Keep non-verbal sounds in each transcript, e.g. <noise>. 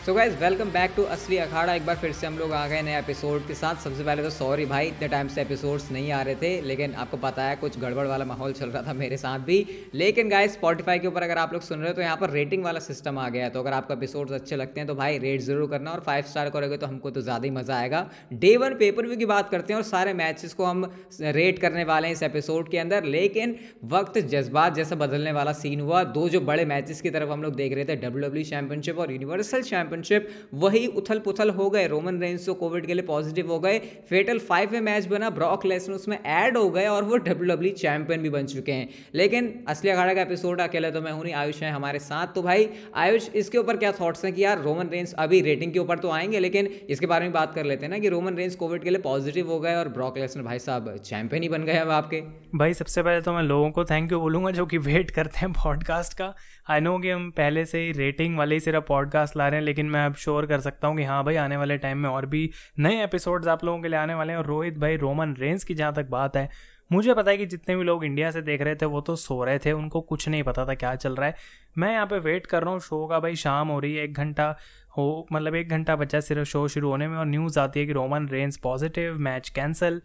So guys welcome back to Asli Akhada एक बार फिर से हम लोग आ गए नए एपिसोड के साथ। सबसे पहले तो सॉरी भाई, इतने टाइम से एपिसोड्स नहीं आ रहे थे, लेकिन आपको पता है कुछ गड़बड़ वाला माहौल चल रहा था मेरे साथ भी। लेकिन गाइज़ स्पॉटीफाई के ऊपर अगर आप लोग सुन रहे हो तो यहाँ पर रेटिंग वाला सिस्टम आ गया है। तो अगर आपको एपिसोड्स अच्छे लगते हैं तो भाई रेट ज़रूर करना और फाइव स्टार करोगे तो हमको तो ज़्यादा ही मज़ा आएगा। डे वन पेपर व्यू की बात करते हैं और सारे मैचेस को हम रेट करने वाले हैं इस एपिसोड के अंदर। लेकिन वक्त, जज्बात जैसा बदलने वाला सीन हुआ। दो जो बड़े मैचेस की तरफ़ हम लोग देख रहे थे डब्ल्यू चैंपियनशिप और यूनिवर्सल चैंपियनशिप वही उथल पुथल हो गए। रोमन रेंज तो कोविड के लिए पॉजिटिव हो गए। फेटल फाइव में मैच बना। ब्रॉक लेसन उसमें ऐड हो गए और वो डब्ल्यू चैंपियन भी बन चुके हैं। लेकिन असली अखाड़ा का एपिसोड अकेले तो मैं हूँ नहीं। आयुष है हमारे साथ। तो भाई, आयुष, इसके ऊपर क्या थॉट्स हैं कि यार रोमन रेंज अभी रेटिंग के ऊपर तो आएँगे, लेकिन इसके बारे में बात कर लेते हैं ना कि रोमन रेंज कोविड के लिए पॉजिटिव हो गए और ब्रॉक लेसन भाई साहब चैंपियन ही बन गए अब आपके। भाई, सबसे पहले तो मैं लोगों को थैंक यू बोलूँगा जो कि वेट करते हैं पॉडकास्ट का। आई नो कि हम पहले से ही रेटिंग वाले ही सिर्फ़ पॉडकास्ट ला रहे हैं, लेकिन मैं अब श्योर कर सकता हूँ कि हाँ भाई, आने वाले टाइम में और भी नए एपिसोड्स आप लोगों के लिए आने वाले हैं। और रोहित भाई, रोमन रेंज की जहाँ तक बात है, मुझे पता है कि जितने भी लोग इंडिया से देख रहे थे, वो तो सो रहे थे, उनको कुछ नहीं पता था क्या चल रहा है। मैं यहाँ पे वेट कर रहा हूँ शो का भाई शाम हो रही है, एक घंटा हो मतलब एक घंटा बचा सिर्फ़ शो शुरू होने में और न्यूज़ आती है कि Roman Reigns positive match cancel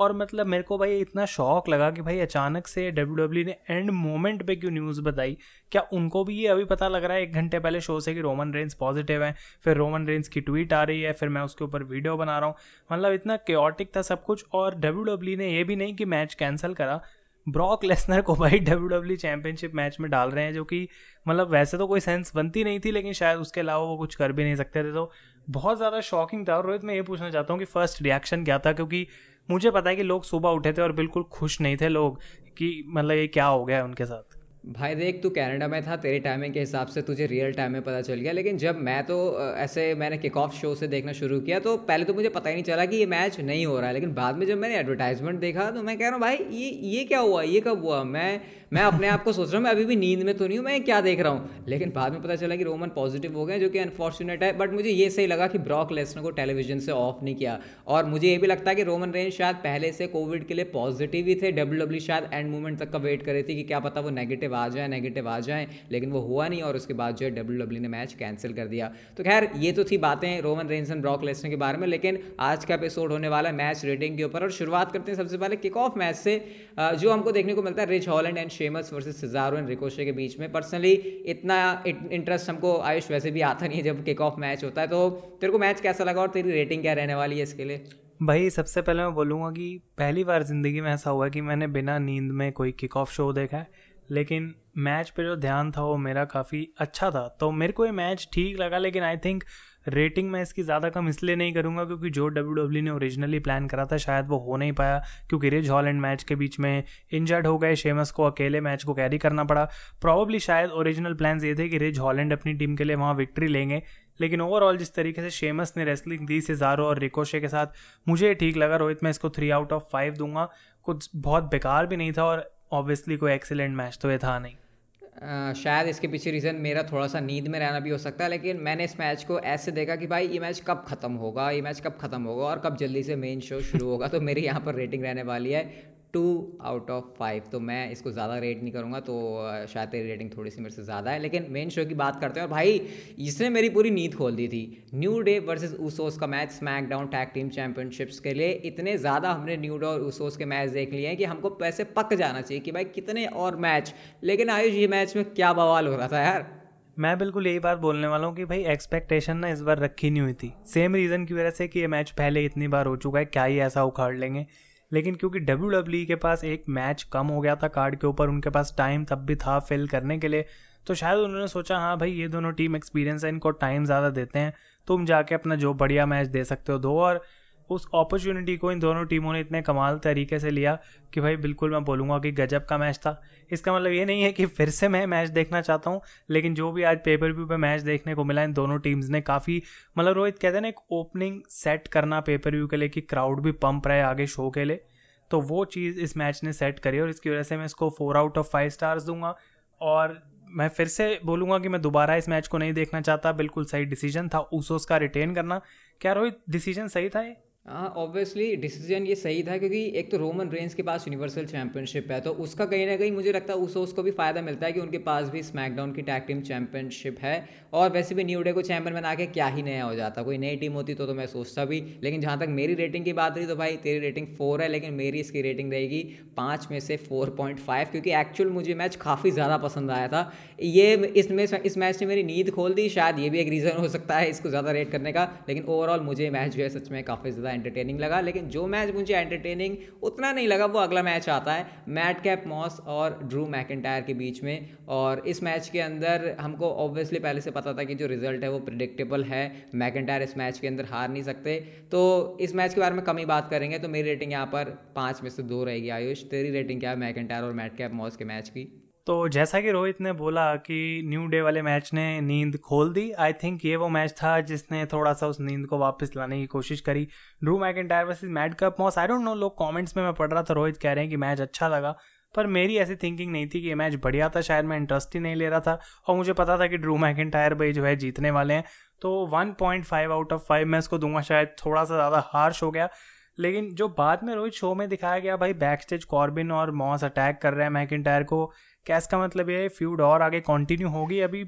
और मतलब मेरे को भाई इतना शौक लगा कि भाई अचानक से डब्ल्यू डब्ल्यू ने एंड मोमेंट पे क्यों न्यूज़ बताई? क्या उनको भी ये अभी पता लग रहा है एक घंटे पहले शो से कि रोमन रेंस पॉजिटिव है, फिर रोमन रेंस की ट्वीट आ रही है, फिर मैं उसके ऊपर वीडियो बना रहा हूँ। मतलब इतना क्योटिक था सब कुछ और डब्ल्यू डब्ल्यू ने ये भी नहीं कि मैच कैंसिल करा। ब्रॉक लेसनर को भाई डब्ल्यू डब्ल्यू चैंपियनशिप मैच में डाल रहे हैं जो कि मतलब वैसे तो कोई सेंस बनती नहीं थी, लेकिन शायद उसके अलावा वो कुछ कर भी नहीं सकते थे। तो बहुत ज़्यादा शॉकिंग था और रोहित, मैं ये पूछना चाहता हूँ कि फ़र्स्ट रिएक्शन क्या था? क्योंकि मुझे पता है कि लोग सुबह उठे थे और बिल्कुल खुश नहीं थे लोग कि मतलब ये क्या हो गया है उनके साथ। भाई देख, तू कनाडा में था, तेरे टाइमिंग के हिसाब से तुझे रियल टाइम में पता चल गया, लेकिन जब मैं तो ऐसे मैंने किक ऑफ़ शो से देखना शुरू किया तो पहले तो मुझे पता ही नहीं चला कि ये मैच नहीं हो रहा है, लेकिन बाद में जब मैंने एडवर्टाइजमेंट देखा तो मैं कह रहा हूँ, भाई, ये ये क्या हुआ? ये कब हुआ? मैं मैं अपने आप को सोच रहा हूँ, मैं अभी भी नींद में तो नहीं हूँ, मैं क्या देख रहा हूँ? लेकिन बाद में पता चला कि रोमन पॉजिटिव हो गए जो कि अनफॉर्चुनेट है बट मुझे ये सही लगा कि ब्रॉक लेसनर को टेलीविज़न से ऑफ़ नहीं किया। और मुझे ये भी लगता है कि रोमन रेंज शायद पहले से कोविड के लिए पॉजिटिव ही थे डब्ल्यू डब्ल्यू शायद एंड मोमेंट तक का वेट कर रही थी कि क्या पता वो नेगेटिव आ जाए नेगेटिव आ जाए, लेकिन वो हुआ नहीं और उसके बाद जो है डब्ल्यू डब्ल्यू ने मैच कैंसिल कर दिया। तो खैर, ये तो थी बातें Roman Reigns and Brock Lesnar के बारे में, लेकिन आज का एपिसोड होने वाला मैच रेटिंग के ऊपर। और शुरुआत करते हैं सबसे पहले किक ऑफ़ मैच से जो हमको देखने को मिलता है Ridge Holland and Sheamus versus Cesaro and Ricochet के बीच में। पर्सनली इतना इंटरेस्ट हमको आयुष वैसे भी आता नहीं है जब किक ऑफ़ मैच होता है तो तेरे को मैच कैसा लगा और तेरी रेटिंग क्या रहने वाली है इसके लिए? भाई, सबसे पहले मैं बोलूँगा कि पहली बार ज़िंदगी में ऐसा हुआ कि मैंने बिना नींद में कोई किक ऑफ़ शो देखा है, लेकिन मैच पे जो ध्यान था वो मेरा काफ़ी अच्छा था। तो मेरे को ये मैच ठीक लगा, लेकिन आई थिंक रेटिंग मैं इसकी ज़्यादा कम इसलिए नहीं करूँगा क्योंकि जो डब्ल्यू डब्ल्यू ने ओरिजिनली प्लान करा था, शायद वो हो नहीं पाया, क्योंकि रिज हॉलैंड मैच के बीच में इंजर्ड हो गए शेमस को अकेले मैच को कैरी करना पड़ा। प्रॉब्ली शायद ओरिजिनल प्लान ये थे कि रिज हॉलैंड अपनी टीम के लिए वहाँ विक्ट्री लेंगे, लेकिन ओवरऑल जिस तरीके से शेमस ने रेसलिंग दी सिजारो और रिकोशे के साथ, मुझे ठीक लगा। रोहित, मैं इसको थ्री आउट ऑफ़ फाइव दूँगा। कुछ बहुत बेकार भी नहीं था और ऑब्वियसली कोई एक्सीलेंट मैच तो ये था नहीं। शायद इसके पीछे रीज़न मेरा थोड़ा सा नींद में रहना भी हो सकता है, लेकिन मैंने इस मैच को ऐसे देखा कि भाई, ये मैच कब ख़त्म होगा? ये मैच कब ख़त्म होगा? और कब जल्दी से मेन शो शुरू होगा? तो मेरी यहाँ पर रेटिंग रहने वाली है टू आउट ऑफ़ फाइव तो मैं इसको ज़्यादा रेट नहीं करूँगा तो शायद तेरी रेटिंग थोड़ी सी मेरे से ज़्यादा है, लेकिन मेन शो की बात करते हैं, और भाई, इसने मेरी पूरी नींद खोल दी थी। न्यू डे वर्सेस ऊसोस का match SmackDown tag team championships के लिए इतने ज़्यादा हमने न्यू डे और ऊसोस के मैच देख लिए हैं कि हमको पैसे पक जाना चाहिए कि भाई, कितने और मैच। लेकिन आयुष, ये मैच में क्या बवाल हो रहा था यार? मैं बिल्कुल यही बात बोलने वाला हूँ कि भाई एक्सपेक्टेशन ना इस बार रखी नहीं हुई थी। सेम रीज़न की वजह से कि ये मैच पहले इतनी बार हो चुका है, क्या ही ऐसा उखाड़ लेंगे। लेकिन क्योंकि डब्ल्यू डब्ल्यू e के पास एक मैच कम हो गया था कार्ड के ऊपर, उनके पास टाइम तब भी था फिल करने के लिए तो शायद उन्होंने सोचा हाँ भाई, ये दोनों टीम एक्सपीरियंस है, इनको टाइम ज़्यादा देते हैं, तुम जाके अपना जो बढ़िया मैच दे सकते हो, दो और उस अपॉर्चुनिटी को इन दोनों टीमों ने इतने कमाल तरीके से लिया कि भाई बिल्कुल मैं बोलूँगा कि गजब का मैच था। इसका मतलब ये नहीं है कि फिर से मैं मैच देखना चाहता हूँ, लेकिन जो भी आज पेपर व्यू पे मैच देखने को मिला, इन दोनों टीम्स ने काफ़ी मतलब रोहित कहते हैं ना, एक ओपनिंग सेट करना पेपर व्यू के लिए कि क्राउड भी पंप रहे आगे शो के लिए। तो वो चीज़ इस मैच ने सेट करी और इसकी वजह से मैं इसको four out of five stars दूँगा और मैं फिर से बोलूँगा कि मैं दोबारा इस मैच को नहीं देखना चाहता। बिल्कुल सही डिसीज़न था ऊसोस का रिटेन करना। क्या रोहित डिसीज़न सही था ये? हाँ ऑब्वियसली डिसीज़न ये सही था क्योंकि एक तो रोमन रेंस के पास यूनिवर्सल चैंपियनशिप है तो उसका कहीं ना कहीं मुझे लगता है उसको उसको भी फ़ायदा मिलता है कि उनके पास भी स्मैकडाउन की टैग टीम चैंपियनशिप है। और वैसे भी न्यू डे को चैंपियन बना के क्या ही नया हो जाता कोई नई टीम होती तो, तो मैं सोचता भी लेकिन जहाँ तक मेरी रेटिंग की बात रही तो भाई तेरी रेटिंग फोर है लेकिन मेरी इसकी रेटिंग रहेगी पाँच में से फोर पॉइंट फाइव क्योंकि एक्चुअल मुझे मैच काफ़ी ज़्यादा पसंद आया था। ये इसमें इस मैच ने मेरी नींद खोल दी शायद ये भी एक रीज़न हो सकता है इसको ज़्यादा रेट करने का लेकिन ओवरऑल मुझे मैच जो है सच में काफ़ी ज़्यादा एंटरटेनिंग लगा, लेकिन जो मैच मुझे एंटरटेनिंग उतना नहीं लगा, वो अगला मैच आता है। मैट कैप मॉस और ड्रू मैकेंटायर के बीच में। और इस मैच के अंदर हमको ऑब्वियसली पहले से पता था कि जो रिज़ल्ट है वो प्रिडिक्टेबल है। मैकेंटायर इस मैच के अंदर हार नहीं सकते। तो इस मैच के बारे में कम बात करेंगे। तो मेरी रेटिंग यहाँ पर पाँच में से दो रहेगी। आयुष, तेरी रेटिंग क्या है मैकेंटायर और मैट कैप मॉस के मैच की? तो जैसा कि रोहित ने बोला कि न्यू डे वाले मैच ने नींद खोल दी। आई थिंक ये वो मैच था जिसने थोड़ा सा उस नींद को वापस लाने की कोशिश करी। Drew Mc McIntyre versus Madcap Moss I don't know लोग कमेंट्स में मैं पढ़ रहा था, रोहित कह रहे हैं कि मैच अच्छा लगा, पर मेरी ऐसी थिंकिंग नहीं थी कि ये मैच बढ़िया था, शायद मैं इंटरेस्ट ही नहीं ले रहा था, और मुझे पता था कि ड्रू मैक मैकेंटायर भाई जो है जीतने वाले हैं। तो 1.5 आउट ऑफ़ 5 मैं इसको दूँगा, शायद थोड़ा सा ज़्यादा हार्श हो गया। लेकिन जो बाद में रोहित शो में दिखाया गया, भाई बैक स्टेज कॉर्बिन और मॉस अटैक कर रहे हैं मैकेंटायर को क्या का मतलब ये है फ्यूड और आगे कंटिन्यू होगी अभी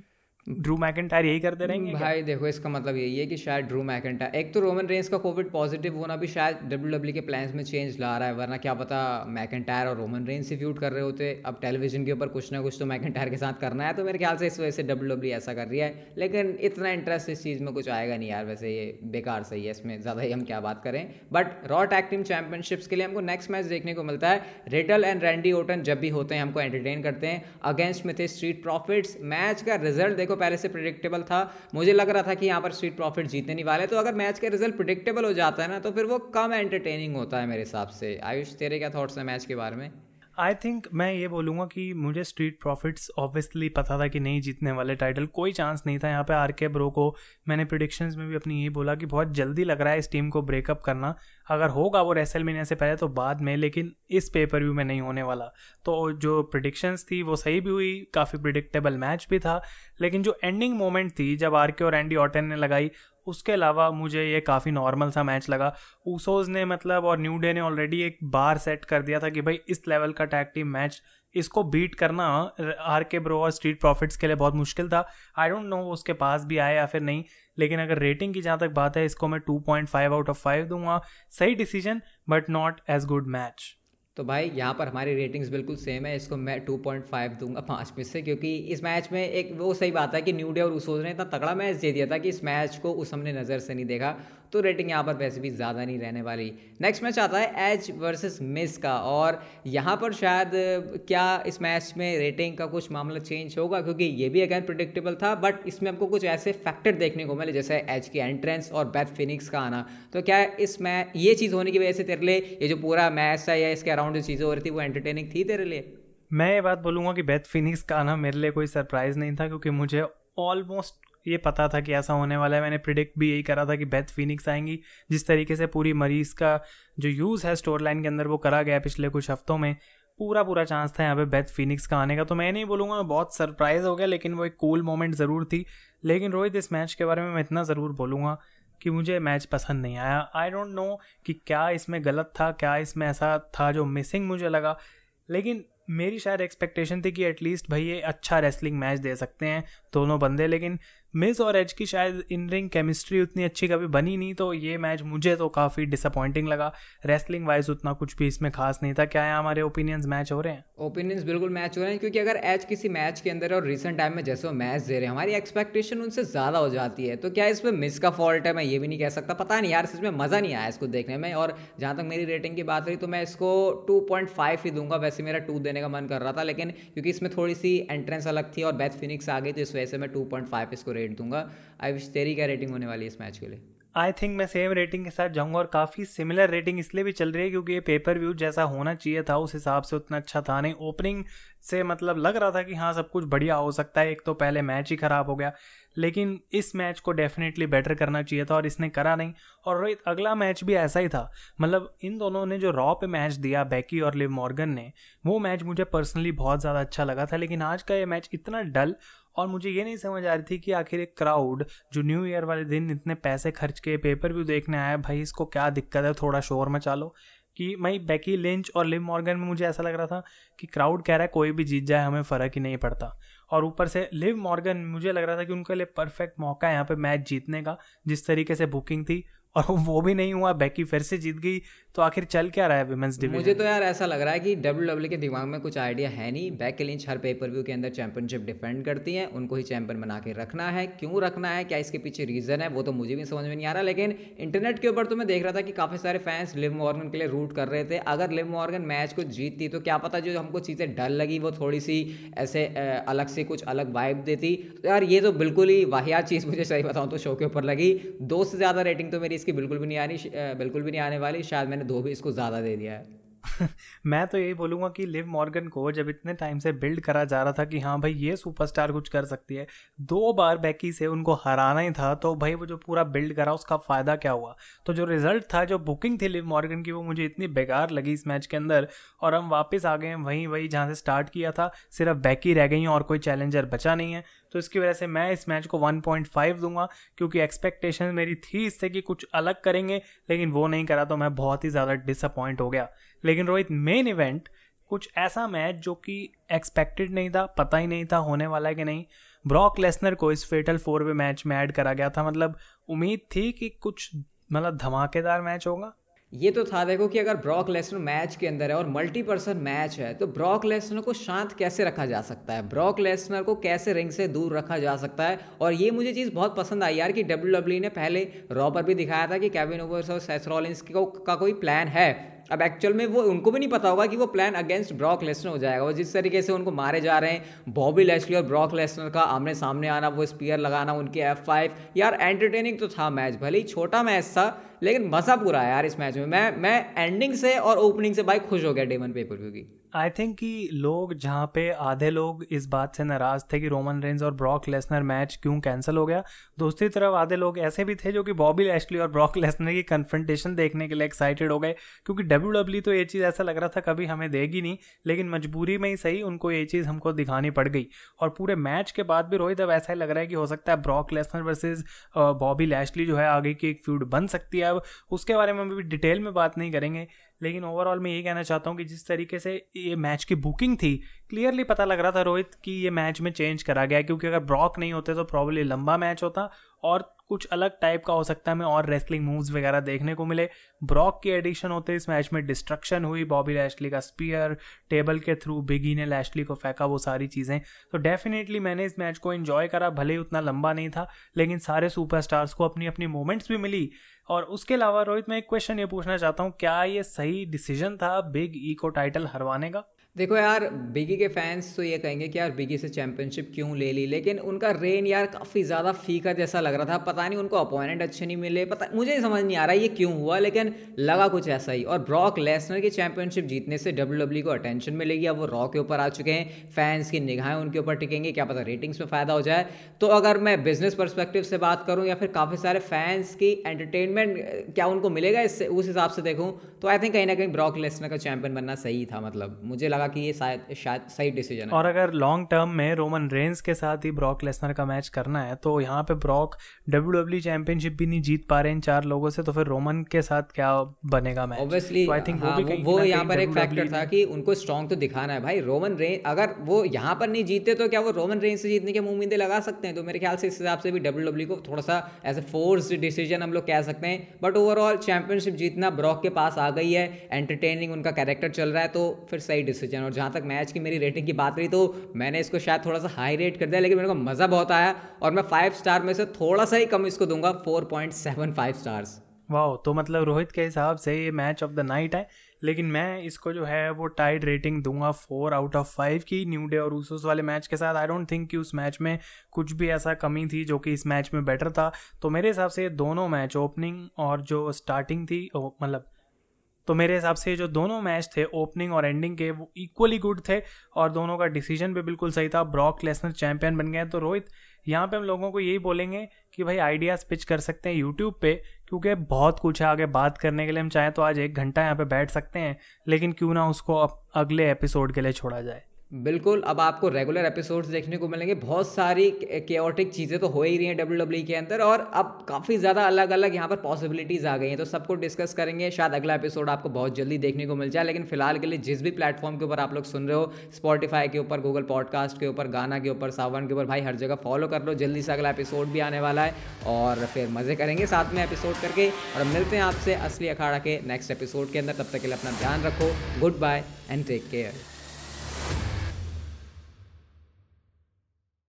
ड्रू मैकेंटायर यही करते रहेंगे भाई क्या? देखो इसका मतलब यही है कि शायद ड्रू मैकेंटायर एक तो रोमन रेंस का कोविड पॉजिटिव होना भी शायद डब्ल्यू डब्ल्यू e के प्लान्स में चेंज ला रहा है वरना क्या पता मैकेंटायर और रोमन रेंस से फ्यूट कर रहे होते। अब टेलीविज़न के ऊपर कुछ ना कुछ तो मैकेंटायर के साथ करना है तो मेरे ख्याल से इस वजह से डब्ल्यू डब्ल्यू e ऐसा कर रही है। लेकिन इतना इंटरेस्ट इस चीज़ में कुछ आएगा नहीं यार वैसे ये बेकार सही है इसमें ज़्यादा ही हम क्या बात करें। But Raw tag team championships के लिए हमको नेक्स्ट मैच देखने को मिलता है। रिटल एंड रैंडी ओटन जब भी होते हैं हमको एंटरटेन करते हैं। अगेंस्ट में थे स्ट्रीट प्रॉफिट्स मैच का रिज़ल्ट देखो पहले से प्रिडिक्टेबल था। मुझे लग रहा था कि यहाँ पर स्ट्रीट प्रॉफिट जीतने नहीं वाले। तो अगर मैच का रिज़ल्ट प्रिडिक्टेबल हो जाता है ना तो फिर वो कम एंटरटेनिंग होता है मेरे हिसाब से। आयुष, तेरे क्या थॉट्स हैं मैच के बारे में? आई थिंक मैं ये बोलूँगा कि मुझे स्ट्रीट प्रॉफिट्स ऑब्वियसली पता था कि नहीं जीतने वाले टाइटल कोई चांस नहीं था यहाँ पे आर के ब्रो को। मैंने प्रिडिक्शंस में भी अपनी ये बोला कि बहुत जल्दी लग रहा है इस टीम को ब्रेकअप करना। अगर होगा वो रेसल मीनिया से पहले तो बाद में, लेकिन इस पेपर व्यू में नहीं होने वाला। तो जो प्रिडिक्शंस थी वो सही भी हुई, काफ़ी प्रिडिक्टेबल मैच भी था, लेकिन जो एंडिंग मोमेंट थी, जब आर के और एंडी ऑटन ने लगाई, उसके अलावा मुझे ये काफ़ी नॉर्मल सा मैच लगा। ऊसोज ने मतलब और न्यू डे ने ऑलरेडी एक बार सेट कर दिया था कि भाई इस लेवल का टैग टीम मैच इसको बीट करना आर के ब्रो और स्ट्रीट प्रॉफिट्स के लिए बहुत मुश्किल था। आई डोंट नो उसके पास भी आए या फिर नहीं, लेकिन अगर रेटिंग की जहाँ तक बात है, इसको मैं 2.5 आउट ऑफ़ फाइव दूँगा। सही decision but not as good match तो भाई, यहाँ पर हमारी रेटिंग्स बिल्कुल सेम है, इसको मैं 2.5 दूँगा पाँच में से, क्योंकि इस मैच में एक वो सही बात है कि न्यू डे और उसोज ने इतना तगड़ा मैच दे दिया था कि इस मैच को उस हमने नज़र से नहीं देखा। तो रेटिंग यहाँ पर वैसे भी ज़्यादा नहीं रहने वाली। नेक्स्ट मैच आता है एज वर्सेस मिस का और यहाँ पर शायद क्या इस मैच में रेटिंग का कुछ मामला चेंज होगा? क्योंकि ये भी अगैन प्रिडिक्टेबल था बट इसमें हमको कुछ ऐसे फैक्टर देखने को मिले, जैसे एज की एंट्रेंस और बैथ फिनिक्स का आना। तो क्या इस मै, ये चीज़ होने की वजह से तेरे लिए ये जो पूरा मैच था या इसके अराउंड जो चीज़ें हो रही थी, वो एंटरटेनिंग थी तेरे लिए? मैं ये बात बोलूँगा कि बैथ फिनिक्स का आना मेरे लिए कोई सरप्राइज़ नहीं था, क्योंकि मुझे ऑलमोस्ट ये पता था कि ऐसा होने वाला है। मैंने प्रिडिक्ट भी यही करा था कि बेथ फिनिक्स आएँगी। जिस तरीके से पूरी मरीज़ का जो यूज़ है स्टोर लाइन के अंदर वो करा गया पिछले कुछ हफ्तों में, पूरा पूरा चांस था यहाँ पे बेथ फिनिक्स का आने का। तो मैं नहीं बोलूँगा, मैं बहुत सरप्राइज़ हो गया, लेकिन वो एक कूल मोमेंट ज़रूर थी। लेकिन रोहित, इस मैच के बारे में मैं इतना ज़रूर बोलूँगा कि मुझे मैच पसंद नहीं आया। आई डोंट नो कि क्या इसमें गलत था, क्या इसमें ऐसा था जो मिसिंग मुझे लगा। लेकिन मेरी शायद एक्सपेक्टेशन थी कि एटलीस्ट भाई ये अच्छा रेसलिंग मैच दे सकते हैं दोनों बंदे। लेकिन मिस और एज की शायद इन रिंग केमिस्ट्री उतनी अच्छी कभी बनी नहीं तो ये मैच मुझे तो काफ़ी डिसअपॉइंटिंग लगा। रेसलिंग वाइज उतना कुछ भी इसमें खास नहीं था। क्या है हमारे ओपिनियंस मैच हो रहे हैं? ओपिनियंस बिल्कुल मैच हो रहे हैं, क्योंकि अगर एज किसी मैच के अंदर और रिसेंट टाइम में जैसे वो मैच दे रहे हैं, हमारी एक्सपेक्टेशन उनसे ज़्यादा हो जाती है। तो क्या इसमें मिस का फॉल्ट है? मैं ये भी नहीं कह सकता। पता नहीं यार इसमें मज़ा नहीं आया इसको देखने में। और जहाँ तक मेरी रेटिंग की बात रही तो मैं इसको टू ही दूँगा। वैसे मेरा टू देने का मन कर रहा था, लेकिन क्योंकि इसमें थोड़ी सी एंट्रेंस अलग थी और बेथ फिनिक्स आ गई तो इस वजह से मैं टू इसको रेट दूँगा। आई विश तेरी क्या रेटिंग होने वाली है इस मैच के लिए? आई थिंक मैं सेम रेटिंग के साथ जाऊँगा और काफ़ी सिमिलर रेटिंग इसलिए भी चल रही है क्योंकि ये पेपर व्यू जैसा होना चाहिए था, उस हिसाब से उतना अच्छा था नहीं। ओपनिंग से मतलब लग रहा था कि हाँ सब कुछ बढ़िया हो सकता है। एक तो पहले मैच ही ख़राब हो गया, लेकिन इस मैच को डेफिनेटली बेटर करना चाहिए था और इसने करा नहीं। और रोहित, अगला मैच भी ऐसा ही था। मतलब इन दोनों ने जो रॉ पे मैच दिया बैकी और लिव मॉर्गन ने, वो मैच मुझे पर्सनली बहुत ज़्यादा अच्छा लगा था, लेकिन आज का ये मैच इतना डल और मुझे ये नहीं समझ आ रही थी कि आखिर एक क्राउड जो न्यू ईयर वाले दिन इतने पैसे खर्च के पेपर व्यू देखने आया भाई इसको क्या दिक्कत है? थोड़ा शोर में चालो कि मैं बैकी लिंच और लिव मॉर्गन में मुझे ऐसा लग रहा था कि क्राउड कह रहा है कोई भी जीत जाए, हमें फ़र्क ही नहीं पड़ता। और ऊपर से लिव मॉर्गन मुझे लग रहा था कि उनके लिए परफेक्ट मौका है यहाँ पे मैच जीतने का, जिस तरीके से बुकिंग थी। और वो भी नहीं हुआ बैकी फिर से जीत गई तो आखिर चल क्या रहा है विमेंस डिवीज़न मुझे तो यार ऐसा लग रहा है कि डब्ल्यू डब्ल्यू के दिमाग में कुछ आइडिया है नहीं। बैक लिंच हर पेपर व्यू के अंदर चैंपियनशिप डिफेंड करती हैं, उनको ही चैंपियन बना के रखना है। क्यों रखना है? क्या इसके पीछे रीज़न है? वो तो मुझे भी समझ में नहीं आ रहा, लेकिन इंटरनेट के ऊपर तो मैं देख रहा था कि काफ़ी सारे फैंस लिव मॉर्गन के लिए रूट कर रहे थे। अगर लिव मॉर्गन मैच को जीतती तो क्या पता जो हमको चीज़ें डर लगी, वो थोड़ी सी ऐसे अलग से कुछ अलग वाइब देती। तो यार ये तो बिल्कुल ही वाहियात चीज़ मुझे सही बताऊँ तो शो के ऊपर लगी। दो से ज़्यादा रेटिंग तो मेरी इसकी बिल्कुल भी नहीं आ रही बिल्कुल भी नहीं आने वाली, शायद मैंने दो भी इसको ज़्यादा दे दिया है। <laughs> मैं तो यही बोलूँगा कि लिव मॉर्गन को जब इतने टाइम से बिल्ड करा जा रहा था कि हाँ भाई, ये सुपरस्टार कुछ कर सकती है, दो बार बैकी से उनको हराना ही था तो भाई वो जो पूरा बिल्ड करा उसका फ़ायदा क्या हुआ? तो जो रिज़ल्ट था, जो बुकिंग थी लिव मॉर्गन की, वो मुझे इतनी बेकार लगी इस मैच के अंदर, और हम वापस आ गए वहीं वहीं जहाँ से स्टार्ट किया था, सिर्फ़ बैकी रह गई और कोई चैलेंजर बचा नहीं है। तो इसकी वजह से मैं इस मैच को 1.5 दूँगा, क्योंकि एक्सपेक्टेशन मेरी थी इससे कि कुछ अलग करेंगे, लेकिन वो नहीं करा तो मैं बहुत ही ज़्यादा डिसअपॉइंट हो गया। लेकिन रोहित मेन इवेंट कुछ ऐसा मैच जो कि एक्सपेक्टेड नहीं था, पता ही नहीं था होने वाला है कि नहीं। ब्रॉक लेसनर को इस फेटल फोर वे मैच में ऐड करा गया था। मतलब उम्मीद थी कि कुछ मतलब धमाकेदार मैच होगा। ये तो था, देखो कि अगर ब्रॉक लेसनर मैच के अंदर है और मल्टी पर्सन मैच है तो ब्रॉक लेसनर को शांत कैसे रखा जा सकता है? ब्रॉक लेसनर को कैसे रिंग से दूर रखा जा सकता है? और ये मुझे चीज़ बहुत पसंद आई यार कि डब्ल्यू e ने पहले रॉ पर भी दिखाया था कि कैबिन ओवर्स और सेसरॉलिंस का कोई प्लान है। अब एक्चुअल में वो, उनको भी नहीं पता होगा कि वो प्लान अगेंस्ट ब्रॉक लेसनर हो जाएगा। वो जिस तरीके से उनको मारे जा रहे हैं बॉबी लेस्ली और ब्रॉक लेसनर का आमने सामने आना, वो स्पीयर लगाना, उनके एफ़ फाइव यार एंटरटेनिंग तो था मैच भले ही छोटा मैच था, लेकिन मज़ा पूरा है यार इस मैच में। मैं मैं एंडिंग से और ओपनिंग से भाई खुश हो गया डेमन पेपर व्यू की। आई थिंक कि लोग जहाँ पे आधे लोग इस बात से नाराज़ थे कि रोमन रेंज और ब्रॉक लेसनर मैच क्यों कैंसिल हो गया। दूसरी तरफ़ आधे लोग ऐसे भी थे जो कि बॉबी लेस्ली और ब्रॉक लेसनर की कन्फ्रंटेशन देखने के लिए एक्साइटेड हो गए, क्योंकि डब्ल्यू डब्ल्यू तो ये चीज़ ऐसा लग रहा था कभी हमें देगी नहीं, लेकिन मजबूरी में ही सही उनको ये चीज़ हमको दिखानी पड़ गई। और पूरे मैच के बाद भी रोहित, अब ऐसा ही लग रहा है कि हो सकता है Brock Lesnar versus Bobby Lashley जो है आगे की एक फ्यूड बन सकती है। अब उसके बारे में भी डिटेल में बात नहीं करेंगे। लेकिन ओवरऑल मैं ये कहना चाहता हूँ कि जिस तरीके से ये मैच की बुकिंग थी क्लियरली पता लग रहा था रोहित कि ये मैच में चेंज करा गया क्योंकि अगर ब्रॉक नहीं होते तो प्रॉब्ली लंबा मैच होता और कुछ अलग टाइप का हो सकता है। हमें और रेसलिंग मूव्स वगैरह देखने को मिले। ब्रॉक के एडिशन होते इस मैच में डिस्ट्रक्शन हुई। बॉबी लैशली का स्पीयर टेबल के थ्रू बिगी ने लैशली को फेंका, वो सारी चीज़ें। तो डेफिनेटली मैंने इस मैच को इन्जॉय करा, भले ही उतना लंबा नहीं था, लेकिन सारे सुपरस्टार्स को अपनी अपनी मोमेंट्स भी मिली। और उसके अलावा रोहित, मैं एक क्वेश्चन ये पूछना चाहता हूँ, क्या ये सही डिसीज़न था बिग ई को टाइटल हरवाने का? देखो यार बिगी के फैंस तो ये कहेंगे कि यार बिगी से चैंपियनशिप क्यों ले ली? लेकिन उनका रेन यार काफ़ी ज़्यादा फीका जैसा लग रहा था। पता नहीं उनको अपोनेंट अच्छे नहीं मिले, पता, मुझे समझ नहीं आ रहा ये क्यों हुआ, लेकिन लगा कुछ ऐसा ही। और ब्रॉक लेसनर की चैंपियनशिप जीतने से डब्ल्यू डब्ल्यू e को अटेंशन मिलेगी। अब वो रॉ के ऊपर आ चुके हैं फैंस की निगाहें उनके ऊपर टिकेंगे, क्या पता रेटिंग्स में फ़ायदा हो जाए। तो अगर मैं बिज़नेस परस्पेक्टिव से बात करूँ, या फिर काफ़ी सारे फैंस की एंटरटेनमेंट क्या उनको मिलेगा? इससे, उस हिसाब से देखूँ तो आई थिंक कहीं ना कहीं ब्रॉक लेसनर का चैंपियन बनना सही था मतलब। मुझे लगा कि ये शायद शायद सही डिसीज़न है। और अगर लॉन्ग टर्म में रोमन रेंस के साथ ही ब्रॉक लेसनर का मैच करना है तो यहाँ पे ब्रॉक डब्ल्यू डब्ल्यू चैंपियनशिप भी नहीं जीत पा रहे इन चार लोगों से तो फिर रोमन के साथ क्या बनेगा मैच ऑब्वियसली आई थिंक वो वो यहाँ पर एक फैक्टर था कि उनको स्ट्रॉन्ग तो दिखाना है। भाई रोमन रेन अगर वो यहाँ पर नहीं जीते तो क्या वो रोमन रेन से जीतने के उम्मीदें लगा सकते हैं? तो मेरे ख्याल से इस हिसाब से भी डब्ल्यू डब्ल्यू को थोड़ा सा एज ए फोर्स डिसीज़न हम लोग कह सकते हैं। बट ओवरऑल चैंपियनशिप जीतना ब्रॉक के पास आ गई है। एंटरटेनिंग उनका कैरेक्टर चल रहा है तो फिर सही डिसीज़न और जहाँ तक मैच की मेरी रेटिंग की बात रही तो मैंने इसको शायद थोड़ा सा हाई रेट कर दिया, लेकिन मेरे को मज़ा बहुत आया और मैं फाइव स्टार में से थोड़ा सा ही कम इसको दूँगा four point seven five stars वाह तो मतलब रोहित के हिसाब से ये मैच ऑफ़ द नाइट है, लेकिन मैं इसको जो है वो टाइड रेटिंग दूँगा फोर आउट ऑफ़ फाइव की न्यू डे और ऊसोस वाले मैच के साथ. आई डोंट थिंक कि उस मैच में कुछ भी ऐसा कमी थी जो कि इस मैच में बेटर था. तो मेरे हिसाब से दोनों मैच ओपनिंग और जो स्टार्टिंग थी मतलब तो मेरे हिसाब से जो दोनों मैच थे ओपनिंग और एंडिंग के, वो इक्वली गुड थे और दोनों का डिसीज़न भी बिल्कुल सही था। ब्रॉक लेसनर चैंपियन बन गए तो रोहित, यहाँ पे हम लोगों को यही बोलेंगे कि भाई आइडियाज़ पिच कर सकते हैं यूट्यूब पे, क्योंकि बहुत कुछ है आगे बात करने के लिए। हम चाहें तो आज एक घंटा यहाँ पे बैठ सकते हैं, लेकिन क्यों ना उसको अगले एपिसोड के लिए छोड़ा जाए। बिल्कुल, अब आपको रेगुलर एपिसोड्स देखने को मिलेंगे। बहुत सारी केओटिक चीज़ें तो हो ही रही हैं डब्ल्यू डब्ल्यू e के अंदर और अब काफ़ी ज़्यादा अलग अलग यहाँ पर पॉसिबिलिटीज़ आ गई हैं। तो सबको डिस्कस करेंगे। शायद अगला एपिसोड आपको बहुत जल्दी देखने को मिल जाए। लेकिन फ़िलहाल के लिए जिस भी प्लेटफॉर्म के ऊपर आप लोग सुन रहे हो स्पॉटीफाई के ऊपर गूगल पॉडकास्ट के ऊपर गाना के ऊपर सावन के ऊपर, भाई हर जगह फॉलो कर लो। जल्दी से अगला एपिसोड भी आने वाला है और फिर मज़े करेंगे साथ में एपिसोड करके। और मिलते हैं आपसे असली अखाड़ा के नेक्स्ट एपिसोड के अंदर। तब तक के लिए अपना ध्यान रखो। Goodbye and take care